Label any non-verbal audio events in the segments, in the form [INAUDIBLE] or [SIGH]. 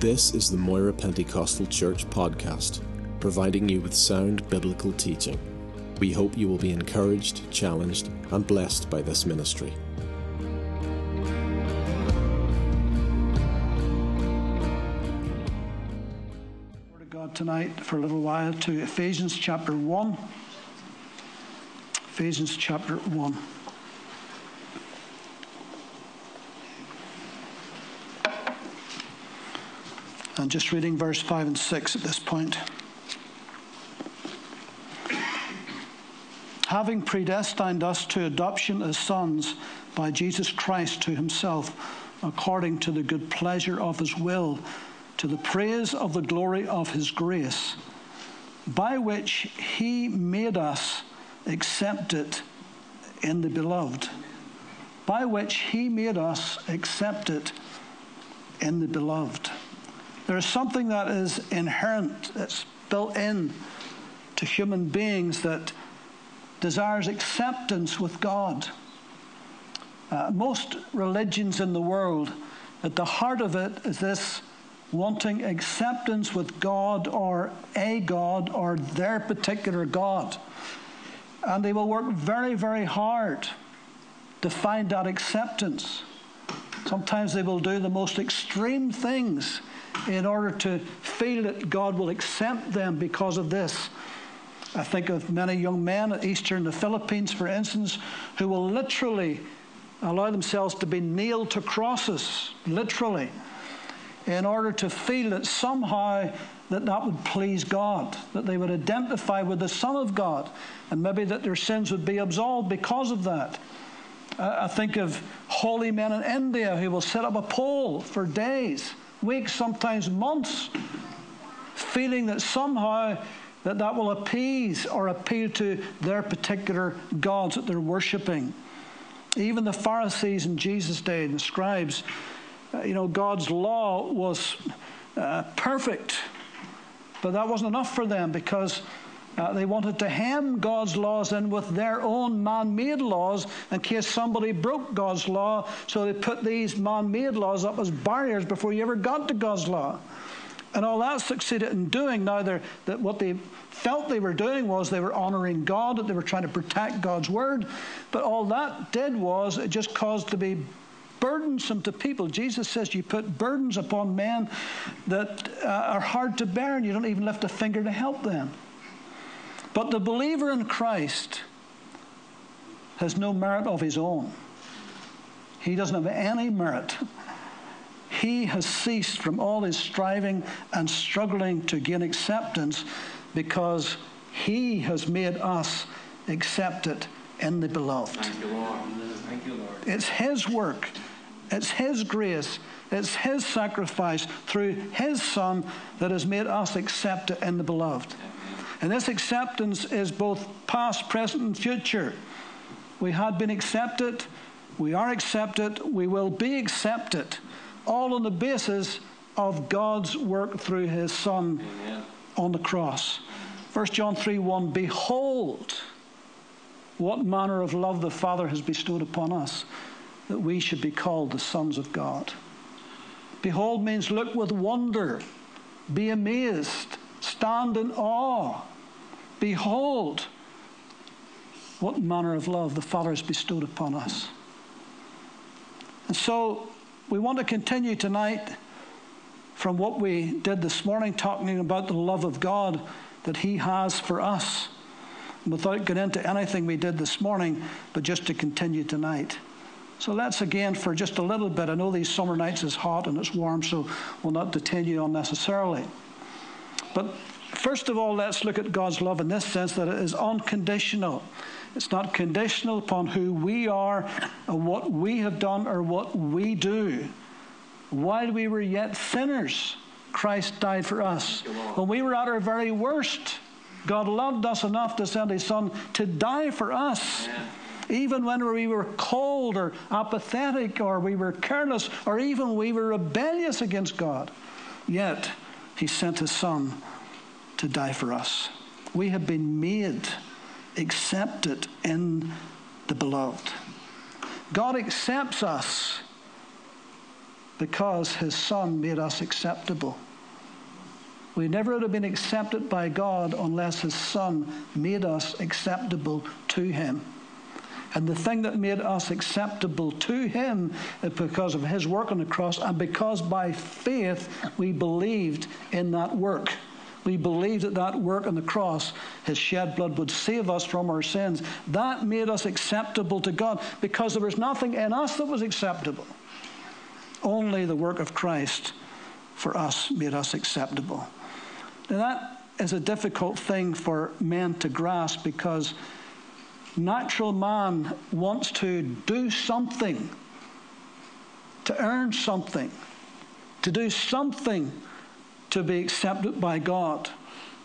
This is the Moira Pentecostal Church podcast, providing you with sound biblical teaching. We hope you will be encouraged, challenged, and blessed by this ministry. Word of God tonight for a little while to Ephesians chapter 1. Ephesians chapter 1. And just reading verse 5 and 6 at this point. Having predestined us to adoption as sons by Jesus Christ to himself, according to the good pleasure of his will, to the praise of the glory of his grace, by which he made us accepted in the beloved. By which he made us accepted in the beloved. There is something that is inherent, that's built in to human beings that desires acceptance with God. Uh, most religions in the world, at the heart of it is this wanting acceptance with God or a God or their particular God. And they will work very, very hard to find that acceptance. Sometimes they will do the most extreme things in order to feel that God will accept them because of this. I think of many young men at Easter in the Philippines, for instance, who will literally allow themselves to be nailed to crosses, literally, in order to feel that somehow that that would please God, that they would identify with the Son of God, and maybe that their sins would be absolved because of that. I think of holy men in India who will set up a pole for days, weeks, sometimes months, feeling that somehow that that will appease or appeal to their particular gods that they're worshipping. Even the Pharisees in Jesus' day and the scribes, uh, you know, God's law was uh, perfect, but that wasn't enough for them because uh, they wanted to hem God's laws in with their own man made laws in case somebody broke God's law. So they put these man made laws up as barriers before you ever got to God's law. And all that succeeded in doing now that what they felt they were doing was they were honoring God, that they were trying to protect God's word. But all that did was it just caused to be burdensome to people. Jesus says you put burdens upon men that uh, are hard to bear, and you don't even lift a finger to help them. But the believer in Christ has no merit of his own. He doesn't have any merit he has ceased from all his striving and struggling to gain acceptance because he has made us accepted in the beloved. Thank you, Lord. Thank you, Lord. It's his work, it's his grace, it's his sacrifice through his son that has made us accepted in the beloved. And this acceptance is both past, present, and future. We had been accepted, we are accepted, we will be accepted all on the basis of God's work through his Son Amen. on the cross. 1 John 3 1 Behold, what manner of love the Father has bestowed upon us, that we should be called the sons of God. Behold means look with wonder, be amazed, stand in awe. Behold, what manner of love the Father has bestowed upon us. And so we want to continue tonight from what we did this morning, talking about the love of God that He has for us, without getting into anything we did this morning, but just to continue tonight. So let's again, for just a little bit, I know these summer nights is hot and it's warm, so we'll not detain you unnecessarily. But first of all, let's look at God's love in this sense that it is unconditional. It's not conditional upon who we are or what we have done or what we do. While we were yet sinners, Christ died for us. When we were at our very worst, God loved us enough to send His Son to die for us. Even when we were cold or apathetic or we were careless or even we were rebellious against God, yet He sent His Son to die for us. We have been made accepted in the beloved. God accepts us because his Son made us acceptable. We never would have been accepted by God unless his Son made us acceptable to him. And the thing that made us acceptable to him is because of his work on the cross and because by faith we believed in that work. We believed that that work on the cross, his shed blood, would save us from our sins. That made us acceptable to God because there was nothing in us that was acceptable. Only the work of Christ for us made us acceptable. Now, that is a difficult thing for men to grasp because natural man wants to do something, to earn something, to do something to be accepted by God.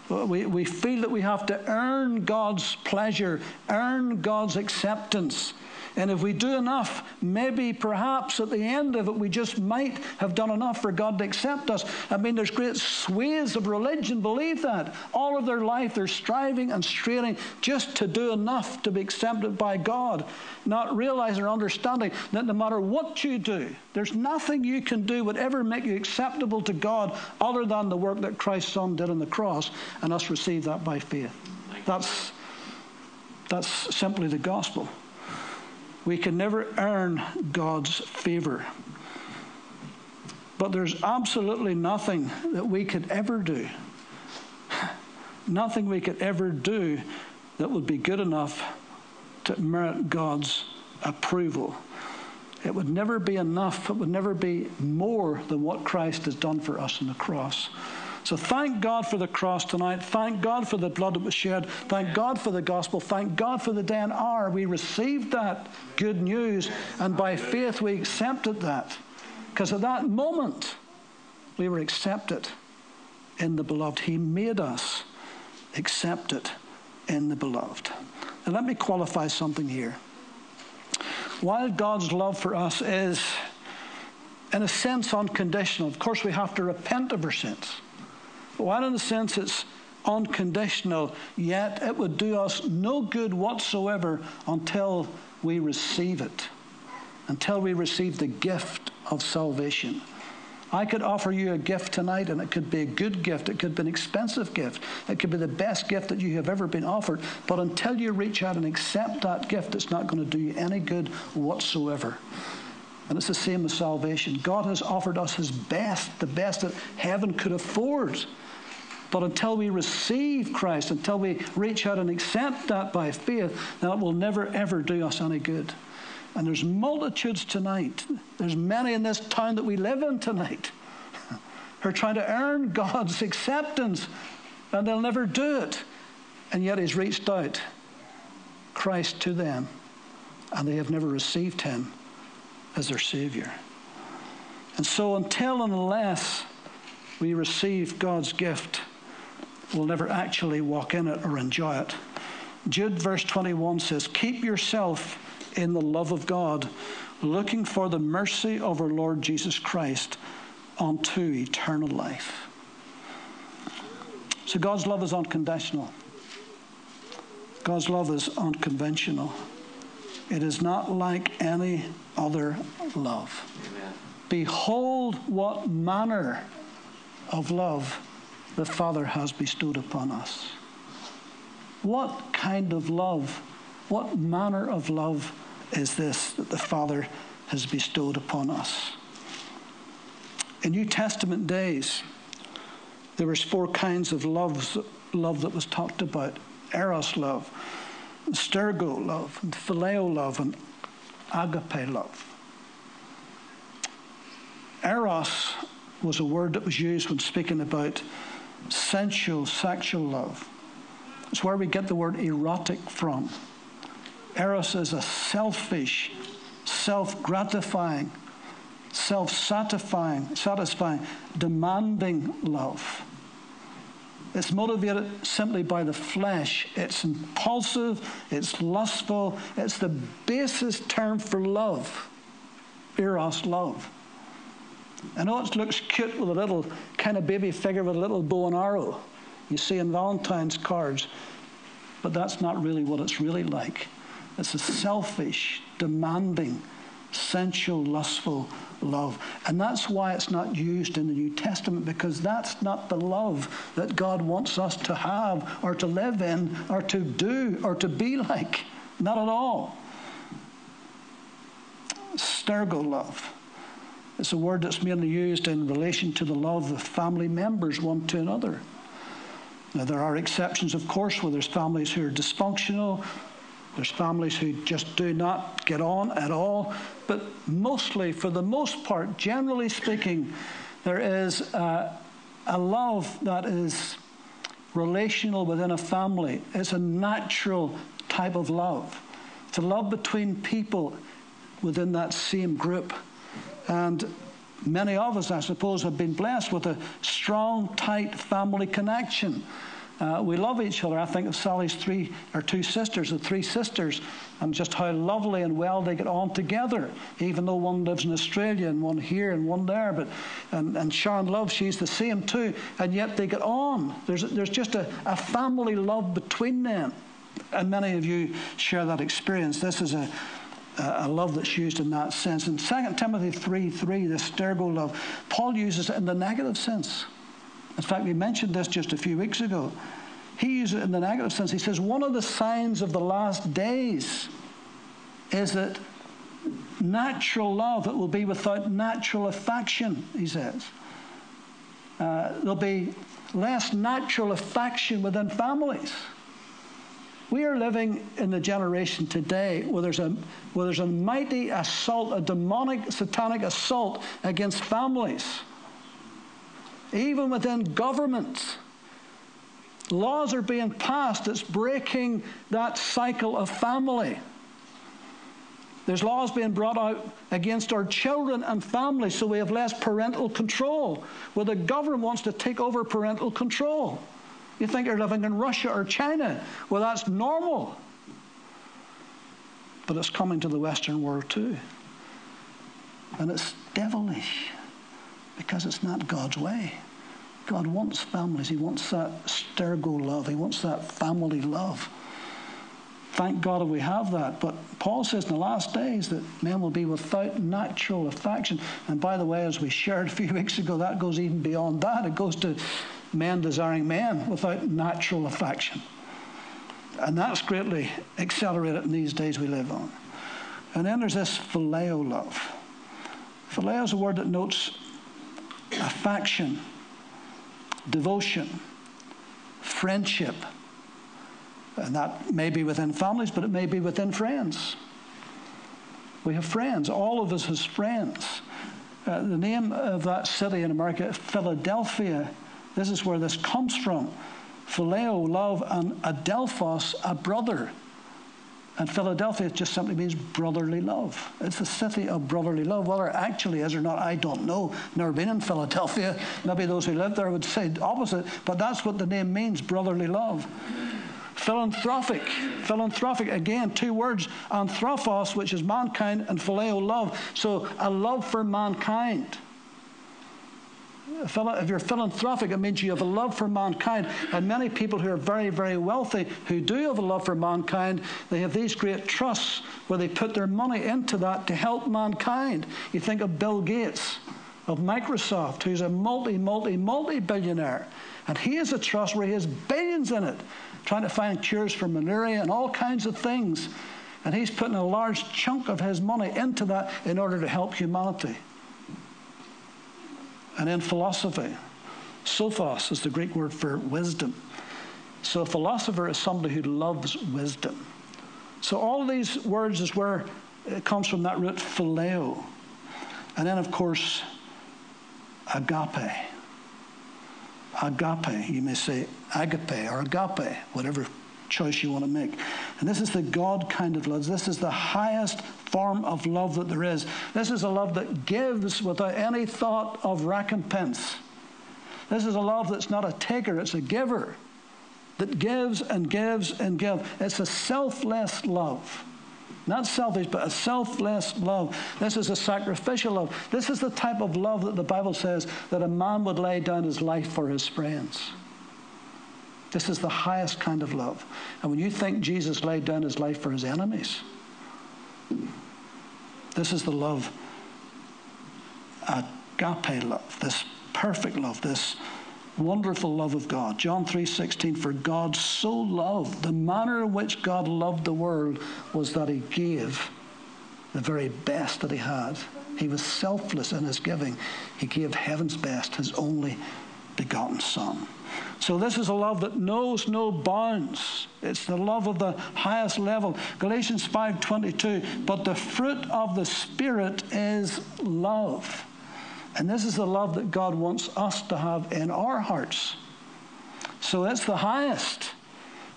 We, we feel that we have to earn God's pleasure, earn God's acceptance. And if we do enough, maybe perhaps at the end of it, we just might have done enough for God to accept us. I mean, there's great swathes of religion believe that. All of their life, they're striving and straining just to do enough to be accepted by God, not realizing or understanding that no matter what you do, there's nothing you can do would ever make you acceptable to God other than the work that Christ's Son did on the cross, and us receive that by faith. That's, that's simply the gospel. We can never earn God's favor. But there's absolutely nothing that we could ever do, nothing we could ever do that would be good enough to merit God's approval. It would never be enough, it would never be more than what Christ has done for us on the cross. So thank God for the cross tonight. Thank God for the blood that was shed. Thank God for the gospel. Thank God for the day and hour. We received that good news, and by faith we accepted that. Because at that moment, we were accepted in the beloved. He made us accepted in the beloved. And let me qualify something here. While God's love for us is, in a sense, unconditional, of course, we have to repent of our sins. While in a sense it's unconditional, yet it would do us no good whatsoever until we receive it, until we receive the gift of salvation. I could offer you a gift tonight, and it could be a good gift. It could be an expensive gift. It could be the best gift that you have ever been offered. But until you reach out and accept that gift, it's not going to do you any good whatsoever. And it's the same with salvation. God has offered us His best, the best that heaven could afford. But until we receive Christ, until we reach out and accept that by faith, that will never, ever do us any good. And there's multitudes tonight, there's many in this town that we live in tonight [LAUGHS] who are trying to earn God's acceptance, and they'll never do it. And yet He's reached out Christ to them, and they have never received Him as their Savior. And so, until and unless we receive God's gift, we'll never actually walk in it or enjoy it. Jude, verse 21 says, Keep yourself in the love of God, looking for the mercy of our Lord Jesus Christ unto eternal life. So God's love is unconditional. God's love is unconventional. It is not like any other love. Amen. Behold, what manner of love the Father has bestowed upon us. What kind of love, what manner of love is this that the Father has bestowed upon us? In New Testament days, there was four kinds of loves, love that was talked about. Eros love, Storge love, and Phileo love, and agape love. Eros was a word that was used when speaking about sensual, sexual love. It's where we get the word erotic from. Eros is a selfish, self gratifying, self satisfying, demanding love. It's motivated simply by the flesh. It's impulsive, it's lustful, it's the basis term for love. Eros love. I know it looks cute with a little kind of baby figure with a little bow and arrow you see in Valentine's cards, but that's not really what it's really like. It's a selfish, demanding, sensual, lustful love. And that's why it's not used in the New Testament, because that's not the love that God wants us to have or to live in or to do or to be like. Not at all. Stergo love. It's a word that's mainly used in relation to the love of family members one to another. Now, there are exceptions, of course, where there's families who are dysfunctional, there's families who just do not get on at all. But mostly, for the most part, generally speaking, there is a, love that is relational within a family. It's a natural type of love. It's a love between people within that same group. And many of us, I suppose, have been blessed with a strong, tight family connection. Uh, we love each other. I think of Sally's three or two sisters, the three sisters, and just how lovely and well they get on together, even though one lives in Australia and one here and one there. But and, and Sharon Love, she's the same too, and yet they get on. There's there's just a, a family love between them, and many of you share that experience. This is a a love that's used in that sense. In 2 Timothy 3 3, the stergo love, Paul uses it in the negative sense. In fact, we mentioned this just a few weeks ago. He uses it in the negative sense. He says, one of the signs of the last days is that natural love, it will be without natural affection, he says. Uh, there'll be less natural affection within families. We are living in the generation today where there's, a, where there's a mighty assault, a demonic, satanic assault against families even within government. Laws are being passed that's breaking that cycle of family. There's laws being brought out against our children and families so we have less parental control, where the government wants to take over parental control. You think you're living in Russia or China, well, that's normal. But it's coming to the Western world too. And it's devilish because it's not God's way. God wants families. He wants that stergo love. He wants that family love. Thank God we have that. But Paul says in the last days that men will be without natural affection. And by the way, as we shared a few [LAUGHS] weeks ago, that goes even beyond that. It goes to men desiring men without natural affection. And that's greatly accelerated in these days we live on. And then there's this phileo love. Phileo is a word that notes affection, devotion, friendship. And that may be within families, but it may be within friends. We have friends. All of us has friends. Uh, the name of that city in America, Philadelphia, this is where this comes from. Phileo, love, and adelphos, a brother. And Philadelphia just simply means brotherly love. It's the city of brotherly love. Whether it actually is or not, I don't know. Never been in Philadelphia. [LAUGHS] Maybe those who live there would say the opposite, but that's what the name means brotherly love. Philanthropic. Philanthropic, again, two words anthropos, which is mankind, and phileo, love. So a love for mankind if you're philanthropic, it means you have a love for mankind. And many people who are very, very wealthy, who do have a love for mankind, they have these great trusts where they put their money into that to help mankind. You think of Bill Gates of Microsoft, who's a multi, multi, multi billionaire. And he has a trust where he has billions in it, trying to find cures for malaria and all kinds of things. And he's putting a large chunk of his money into that in order to help humanity and in philosophy. Sophos is the Greek word for wisdom. So a philosopher is somebody who loves wisdom. So all these words is where it comes from that root phileo. And then, of course, agape. Agape. You may say agape or agape, whatever choice you want to make. And this is the God kind of love. This is the highest form of love that there is. This is a love that gives without any thought of recompense. This is a love that's not a taker, it's a giver that gives and gives and gives. It's a selfless love. Not selfish, but a selfless love. This is a sacrificial love. This is the type of love that the Bible says that a man would lay down his life for his friends. This is the highest kind of love. And when you think Jesus laid down his life for his enemies, This is the love, agape love, this perfect love, this wonderful love of God. John 3:16 for God so loved the manner in which God loved the world was that he gave the very best that he had. He was selfless in his giving. He gave heaven's best, his only begotten son. So this is a love that knows no bounds. It's the love of the highest level. Galatians 5:22, but the fruit of the spirit is love. And this is the love that God wants us to have in our hearts. So that's the highest.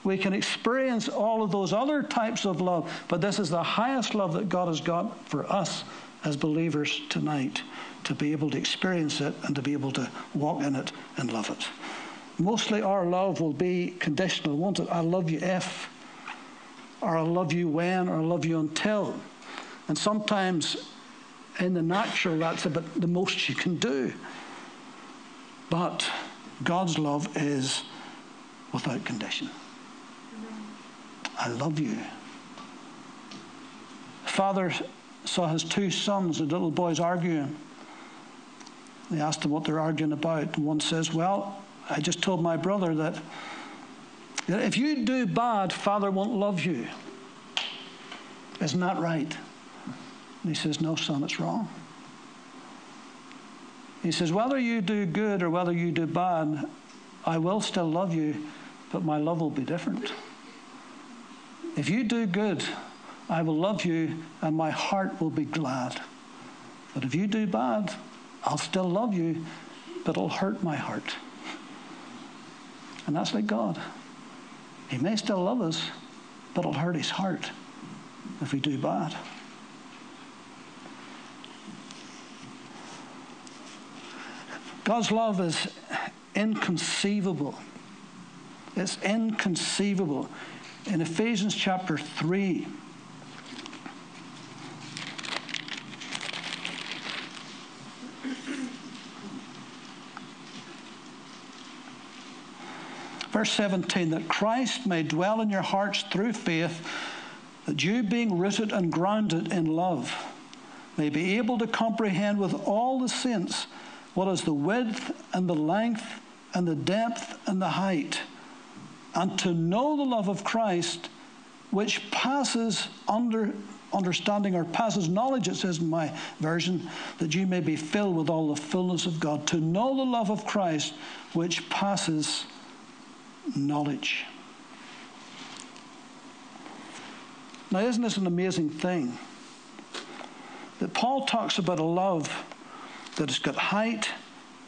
We can experience all of those other types of love, but this is the highest love that God has got for us as believers tonight to be able to experience it and to be able to walk in it and love it. Mostly our love will be conditional, won't it? I love you if, or I love you when, or I love you until. And sometimes in the natural, that's about the most you can do. But God's love is without condition. I love you. Father saw his two sons, the little boys, arguing. They asked him what they're arguing about. And one says, Well, I just told my brother that if you do bad, Father won't love you. Isn't that right? And he says, No, son, it's wrong. He says, Whether you do good or whether you do bad, I will still love you, but my love will be different. If you do good, I will love you and my heart will be glad. But if you do bad, I'll still love you, but it'll hurt my heart. And that's like God. He may still love us, but it'll hurt his heart if we do bad. God's love is inconceivable. It's inconceivable. In Ephesians chapter 3, verse 17, that Christ may dwell in your hearts through faith, that you, being rooted and grounded in love, may be able to comprehend with all the saints what is the width and the length and the depth and the height, and to know the love of Christ, which passes under understanding or passes knowledge, it says in my version, that you may be filled with all the fullness of God. To know the love of Christ, which passes knowledge. Now, isn't this an amazing thing? That Paul talks about a love that has got height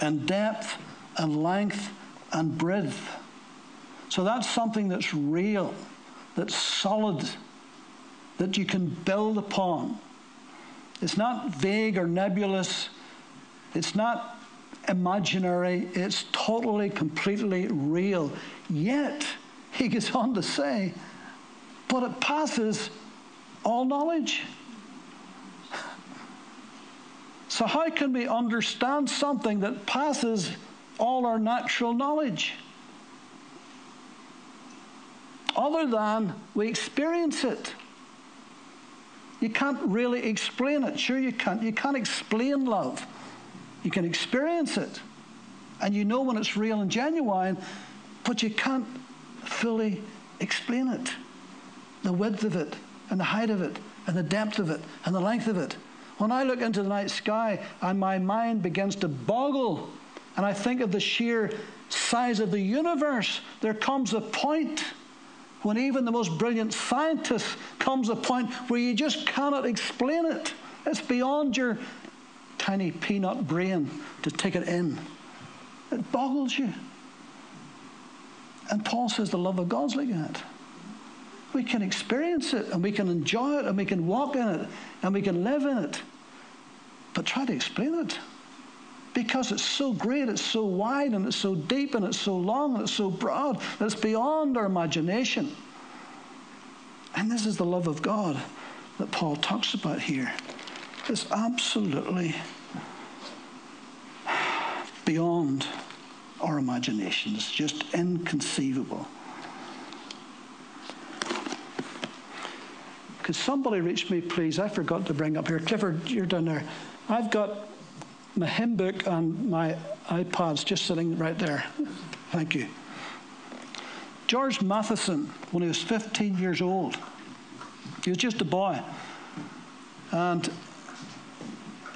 and depth and length and breadth. So that's something that's real, that's solid, that you can build upon. It's not vague or nebulous. It's not imaginary. It's totally, completely real. Yet, he goes on to say, but it passes all knowledge. So, how can we understand something that passes all our natural knowledge? Other than we experience it. You can't really explain it. Sure, you can't. You can't explain love. You can experience it. And you know when it's real and genuine, but you can't fully explain it. The width of it, and the height of it, and the depth of it, and the length of it. When I look into the night sky and my mind begins to boggle, and I think of the sheer size of the universe, there comes a point when even the most brilliant scientist comes a point where you just cannot explain it. It's beyond your tiny peanut brain to take it in. It boggles you. And Paul says the love of God's like that. We can experience it and we can enjoy it and we can walk in it and we can live in it. But try to explain it. Because it's so great, it's so wide, and it's so deep, and it's so long, and it's so broad, it's beyond our imagination. And this is the love of God that Paul talks about here. It's absolutely beyond our imaginations, just inconceivable. Could somebody reach me, please? I forgot to bring up here. Clifford, you're down there. I've got my hymn book and my iPad's just sitting right there. Thank you. George Matheson, when he was 15 years old, he was just a boy. And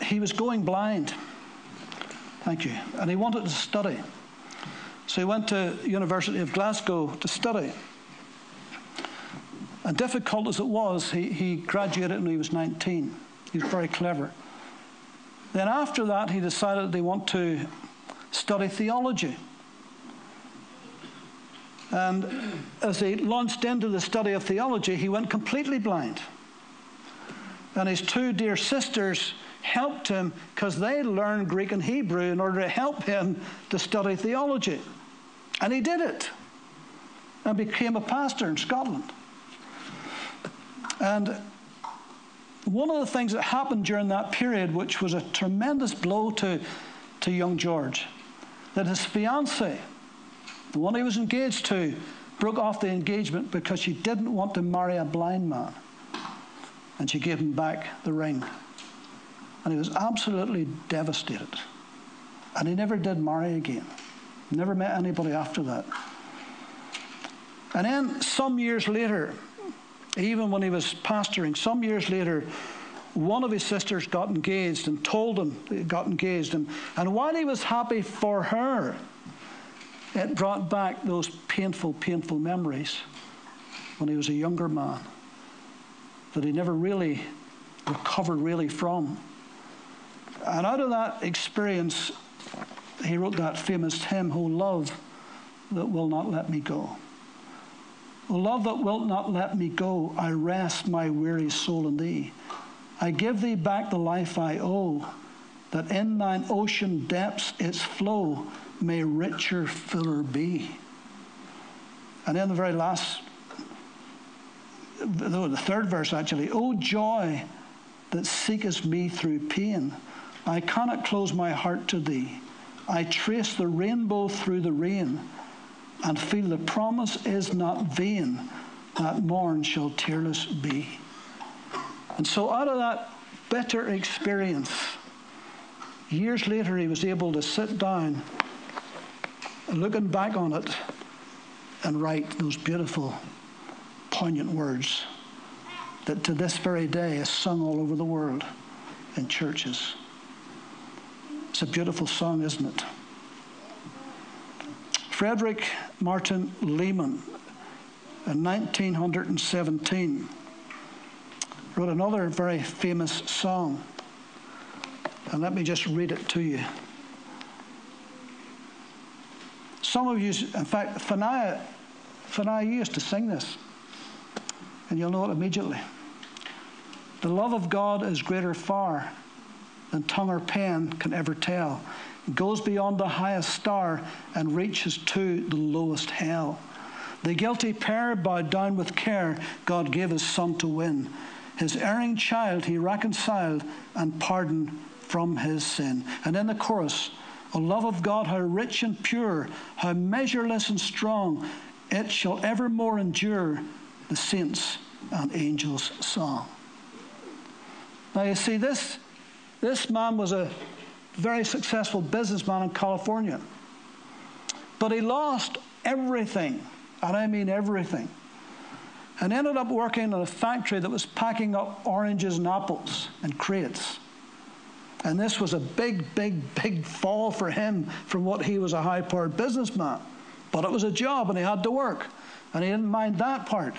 he was going blind. Thank you. And he wanted to study. So he went to University of Glasgow to study. And difficult as it was, he, he graduated when he was 19. He was very clever. Then after that, he decided he wanted to study theology. And as he launched into the study of theology, he went completely blind. And his two dear sisters helped him because they learned Greek and Hebrew in order to help him to study theology. And he did it and became a pastor in Scotland. And one of the things that happened during that period, which was a tremendous blow to, to young George, that his fiancee, the one he was engaged to, broke off the engagement because she didn't want to marry a blind man. And she gave him back the ring. And he was absolutely devastated. And he never did marry again. Never met anybody after that. And then some years later, even when he was pastoring, some years later, one of his sisters got engaged and told him he got engaged. And, and while he was happy for her, it brought back those painful, painful memories when he was a younger man that he never really recovered really from. And out of that experience, he wrote that famous hymn, O love that will not let me go. O love that wilt not let me go, I rest my weary soul in thee. I give thee back the life I owe, that in thine ocean depths its flow may richer, fuller be. And then the very last, though the third verse actually, O joy that seekest me through pain, I cannot close my heart to thee. I trace the rainbow through the rain and feel the promise is not vain that morn shall tearless be. And so, out of that bitter experience, years later, he was able to sit down, looking back on it, and write those beautiful, poignant words that to this very day is sung all over the world in churches. It's a beautiful song, isn't it? Frederick Martin Lehman in 1917 wrote another very famous song. And let me just read it to you. Some of you, in fact, Fanaya, Fanaya used to sing this, and you'll know it immediately. The love of God is greater far than tongue or pen can ever tell. It goes beyond the highest star and reaches to the lowest hell. The guilty pair bowed down with care, God gave his son to win. His erring child he reconciled and pardoned from his sin. And in the chorus, O love of God, how rich and pure, how measureless and strong, it shall evermore endure the saints and angels' song. Now you see, this this man was a very successful businessman in California. But he lost everything, and I mean everything, and ended up working in a factory that was packing up oranges and apples in crates. And this was a big, big, big fall for him from what he was a high powered businessman. But it was a job and he had to work, and he didn't mind that part.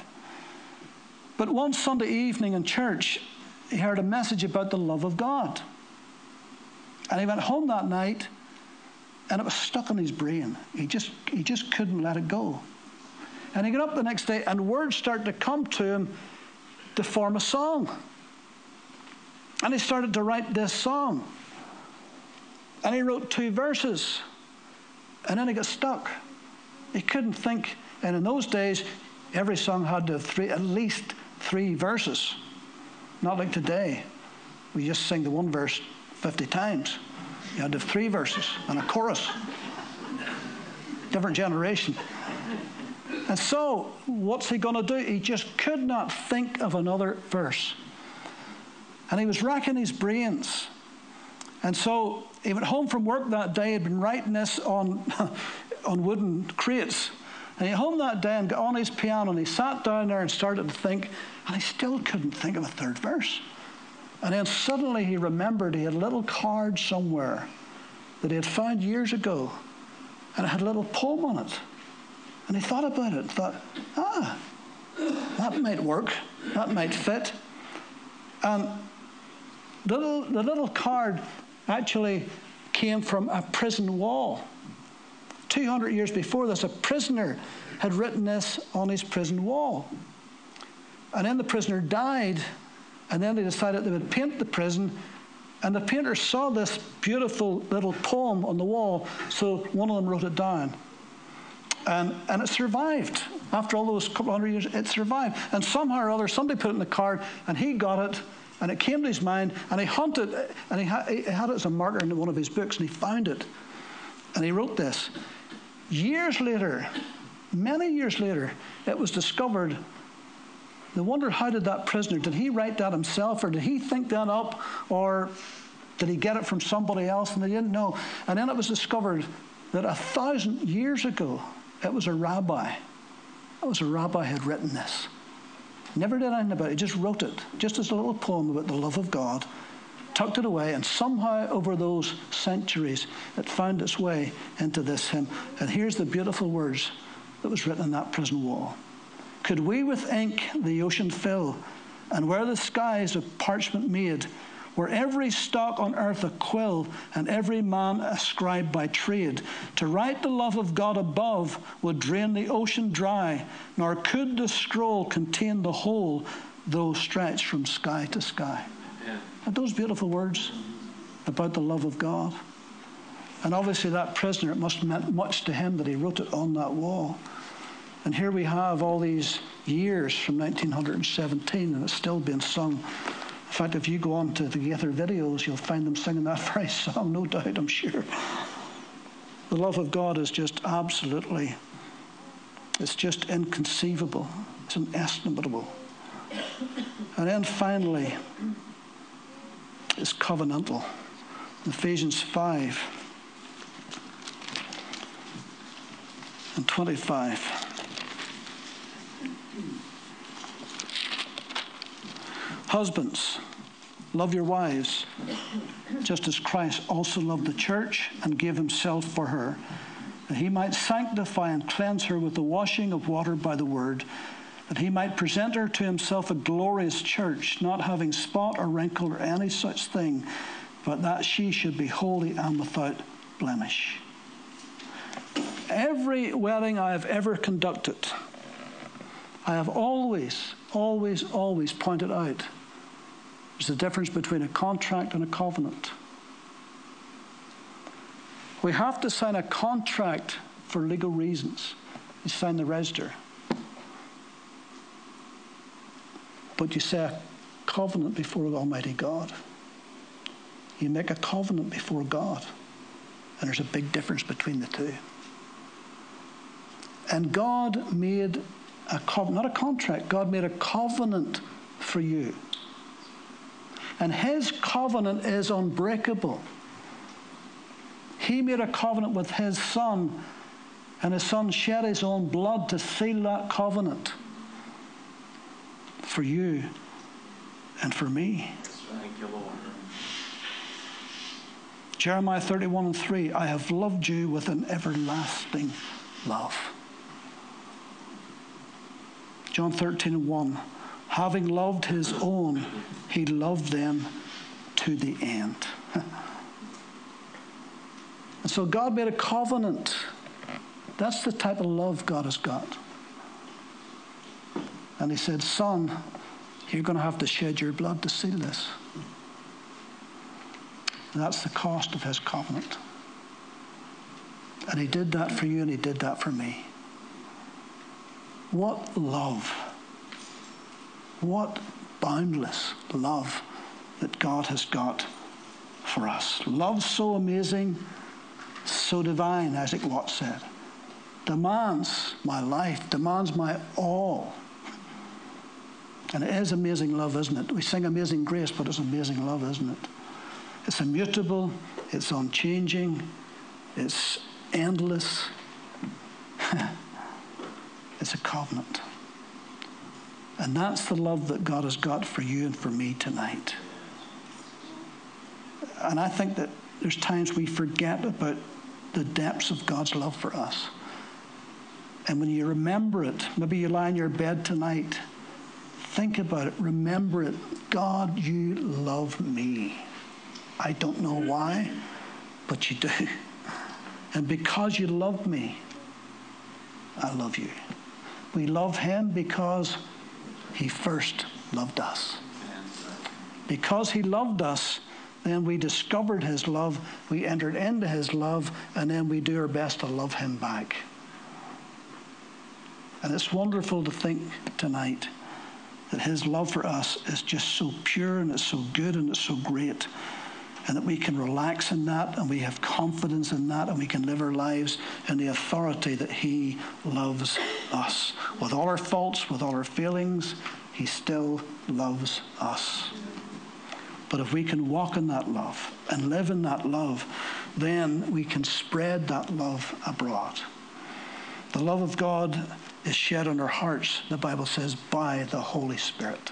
But one Sunday evening in church, he heard a message about the love of God. And he went home that night and it was stuck in his brain. He just, he just couldn't let it go. And he got up the next day and words started to come to him to form a song. And he started to write this song. And he wrote two verses. And then he got stuck. He couldn't think. And in those days, every song had to three, at least three verses. Not like today. We just sing the one verse 50 times. You had to have three verses and a chorus. Different generation. And so, what's he going to do? He just could not think of another verse. And he was racking his brains. And so he went home from work that day, he had been writing this on, [LAUGHS] on wooden crates. And he home that day and got on his piano and he sat down there and started to think, and he still couldn't think of a third verse. And then suddenly he remembered he had a little card somewhere that he had found years ago, and it had a little poem on it. And he thought about it, and thought, ah, that might work, that might fit. And the little, the little card actually came from a prison wall. 200 years before this, a prisoner had written this on his prison wall. And then the prisoner died, and then they decided they would paint the prison. And the painter saw this beautiful little poem on the wall, so one of them wrote it down. And, and it survived. After all those couple hundred years, it survived. And somehow or other, somebody put it in the card, and he got it, and it came to his mind, and he hunted, and he, ha- he had it as a marker in one of his books, and he found it. And he wrote this. Years later, many years later, it was discovered. They wonder how did that prisoner, did he write that himself, or did he think that up, or did he get it from somebody else? And they didn't know. And then it was discovered that a thousand years ago, it was a rabbi. It was a rabbi had written this. Never did anything about it. Just wrote it, just as a little poem about the love of God, tucked it away, and somehow over those centuries, it found its way into this hymn. And here's the beautiful words that was written on that prison wall. Could we with ink the ocean fill, and were the skies of parchment made, were every stock on earth a quill, and every man a scribe by trade. To write the love of God above would drain the ocean dry, nor could the scroll contain the whole, though stretched from sky to sky. Yeah. And those beautiful words about the love of God. And obviously, that prisoner, it must have meant much to him that he wrote it on that wall. And here we have all these years from 1917, and it's still being sung in fact, if you go on to the Gaither videos, you'll find them singing that [LAUGHS] very song, no doubt, I'm sure. The love of God is just absolutely, it's just inconceivable. It's inestimable. And then finally, it's covenantal. Ephesians 5 and 25. Husbands, love your wives, just as Christ also loved the church and gave himself for her, that he might sanctify and cleanse her with the washing of water by the word, that he might present her to himself a glorious church, not having spot or wrinkle or any such thing, but that she should be holy and without blemish. Every wedding I have ever conducted, I have always, always, always pointed out there's a difference between a contract and a covenant. We have to sign a contract for legal reasons. You sign the register. But you say a covenant before Almighty God. You make a covenant before God. And there's a big difference between the two. And God made a covenant, not a contract, God made a covenant for you. And his covenant is unbreakable. He made a covenant with his son, and his son shed his own blood to seal that covenant for you and for me. Thank you, Lord. Jeremiah 31 and 3 I have loved you with an everlasting love. John 13 and 1 Having loved his own, he loved them to the end. [LAUGHS] and so God made a covenant. That's the type of love God has got. And he said, Son, you're going to have to shed your blood to seal this. And that's the cost of his covenant. And he did that for you, and he did that for me. What love! What boundless love that God has got for us. Love so amazing, so divine, Isaac Watts said, demands my life, demands my all. And it is amazing love, isn't it? We sing amazing grace, but it's amazing love, isn't it? It's immutable, it's unchanging, it's endless. [LAUGHS] it's a covenant. And that's the love that God has got for you and for me tonight. And I think that there's times we forget about the depths of God's love for us. And when you remember it, maybe you lie in your bed tonight, think about it, remember it. God, you love me. I don't know why, but you do. [LAUGHS] And because you love me, I love you. We love him because he first loved us. Because he loved us, then we discovered his love, we entered into his love, and then we do our best to love him back. And it's wonderful to think tonight that his love for us is just so pure and it's so good and it's so great. And that we can relax in that and we have confidence in that and we can live our lives in the authority that he loves us. With all our faults, with all our failings, he still loves us. But if we can walk in that love and live in that love, then we can spread that love abroad. The love of God is shed on our hearts, the Bible says, by the Holy Spirit.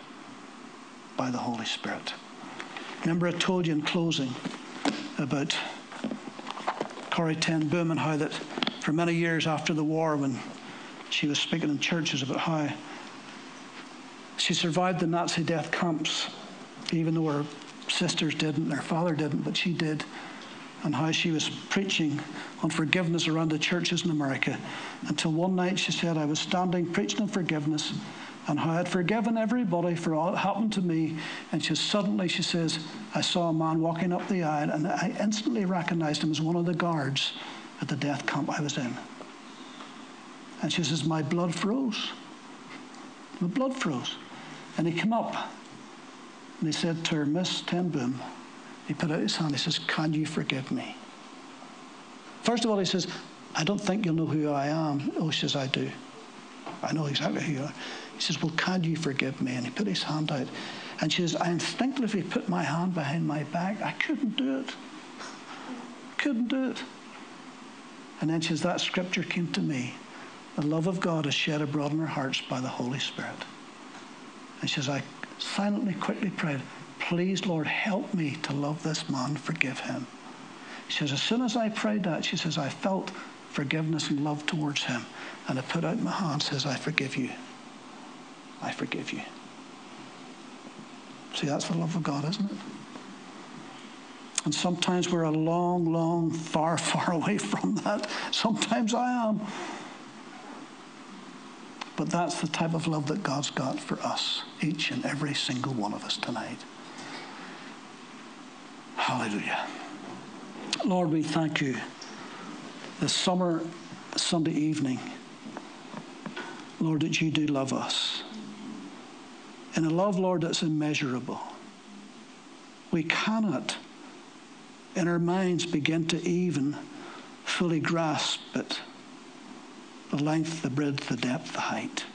By the Holy Spirit. Remember, I told you in closing about Corrie Ten Boom and how that for many years after the war, when she was speaking in churches about how she survived the Nazi death camps, even though her sisters didn't, her father didn't, but she did, and how she was preaching on forgiveness around the churches in America. Until one night she said, I was standing preaching on forgiveness and how I had forgiven everybody for all that happened to me. And she suddenly, she says, I saw a man walking up the aisle and I instantly recognized him as one of the guards at the death camp I was in. And she says, My blood froze. My blood froze. And he came up and he said to her, Miss Ten Boom, he put out his hand, he says, Can you forgive me? First of all, he says, I don't think you'll know who I am. Oh, she says, I do. I know exactly who you are. He says, Well, can you forgive me? And he put his hand out. And she says, I instinctively put my hand behind my back. I couldn't do it. Couldn't do it. And then she says, That scripture came to me. The love of God is shed abroad in our hearts by the Holy Spirit. And she says, I silently, quickly prayed, Please, Lord, help me to love this man, forgive him. She says, As soon as I prayed that, she says, I felt forgiveness and love towards him. And I put out my hand, says, I forgive you. I forgive you. See, that's the love of God, isn't it? And sometimes we're a long, long, far, far [LAUGHS] away from that. Sometimes I am. But that's the type of love that God's got for us, each and every single one of us tonight. Hallelujah. Lord, we thank you this summer Sunday evening, Lord, that you do love us in a love, Lord, that's immeasurable. We cannot, in our minds, begin to even fully grasp it the length, the breadth, the depth, the height.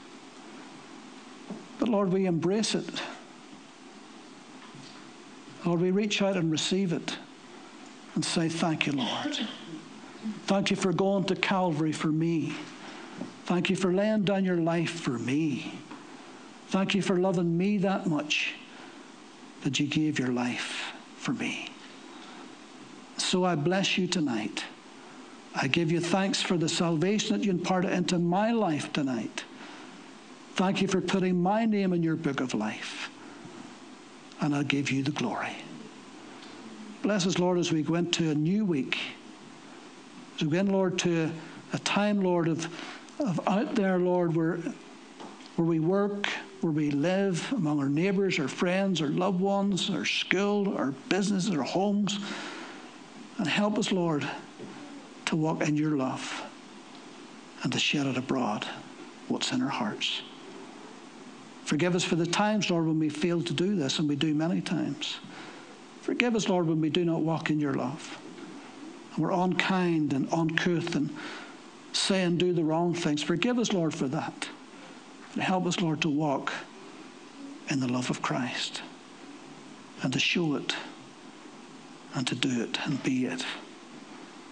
But Lord, we embrace it. Lord, we reach out and receive it and say, Thank you, Lord. Thank you for going to Calvary for me. Thank you for laying down your life for me. Thank you for loving me that much that you gave your life for me. So I bless you tonight. I give you thanks for the salvation that you imparted into my life tonight. Thank you for putting my name in your book of life. And I'll give you the glory. Bless us, Lord, as we go into a new week. As we go in, Lord, to a time, Lord, of, of out there, Lord, where, where we work, where we live, among our neighbours, our friends, our loved ones, our school, our businesses, our homes. And help us, Lord, to walk in your love and to shed it abroad what's in our hearts. Forgive us for the times, Lord, when we fail to do this, and we do many times. Forgive us, Lord, when we do not walk in your love. And we're unkind and uncouth and say and do the wrong things. Forgive us, Lord, for that. And help us, Lord, to walk in the love of Christ and to show it and to do it and be it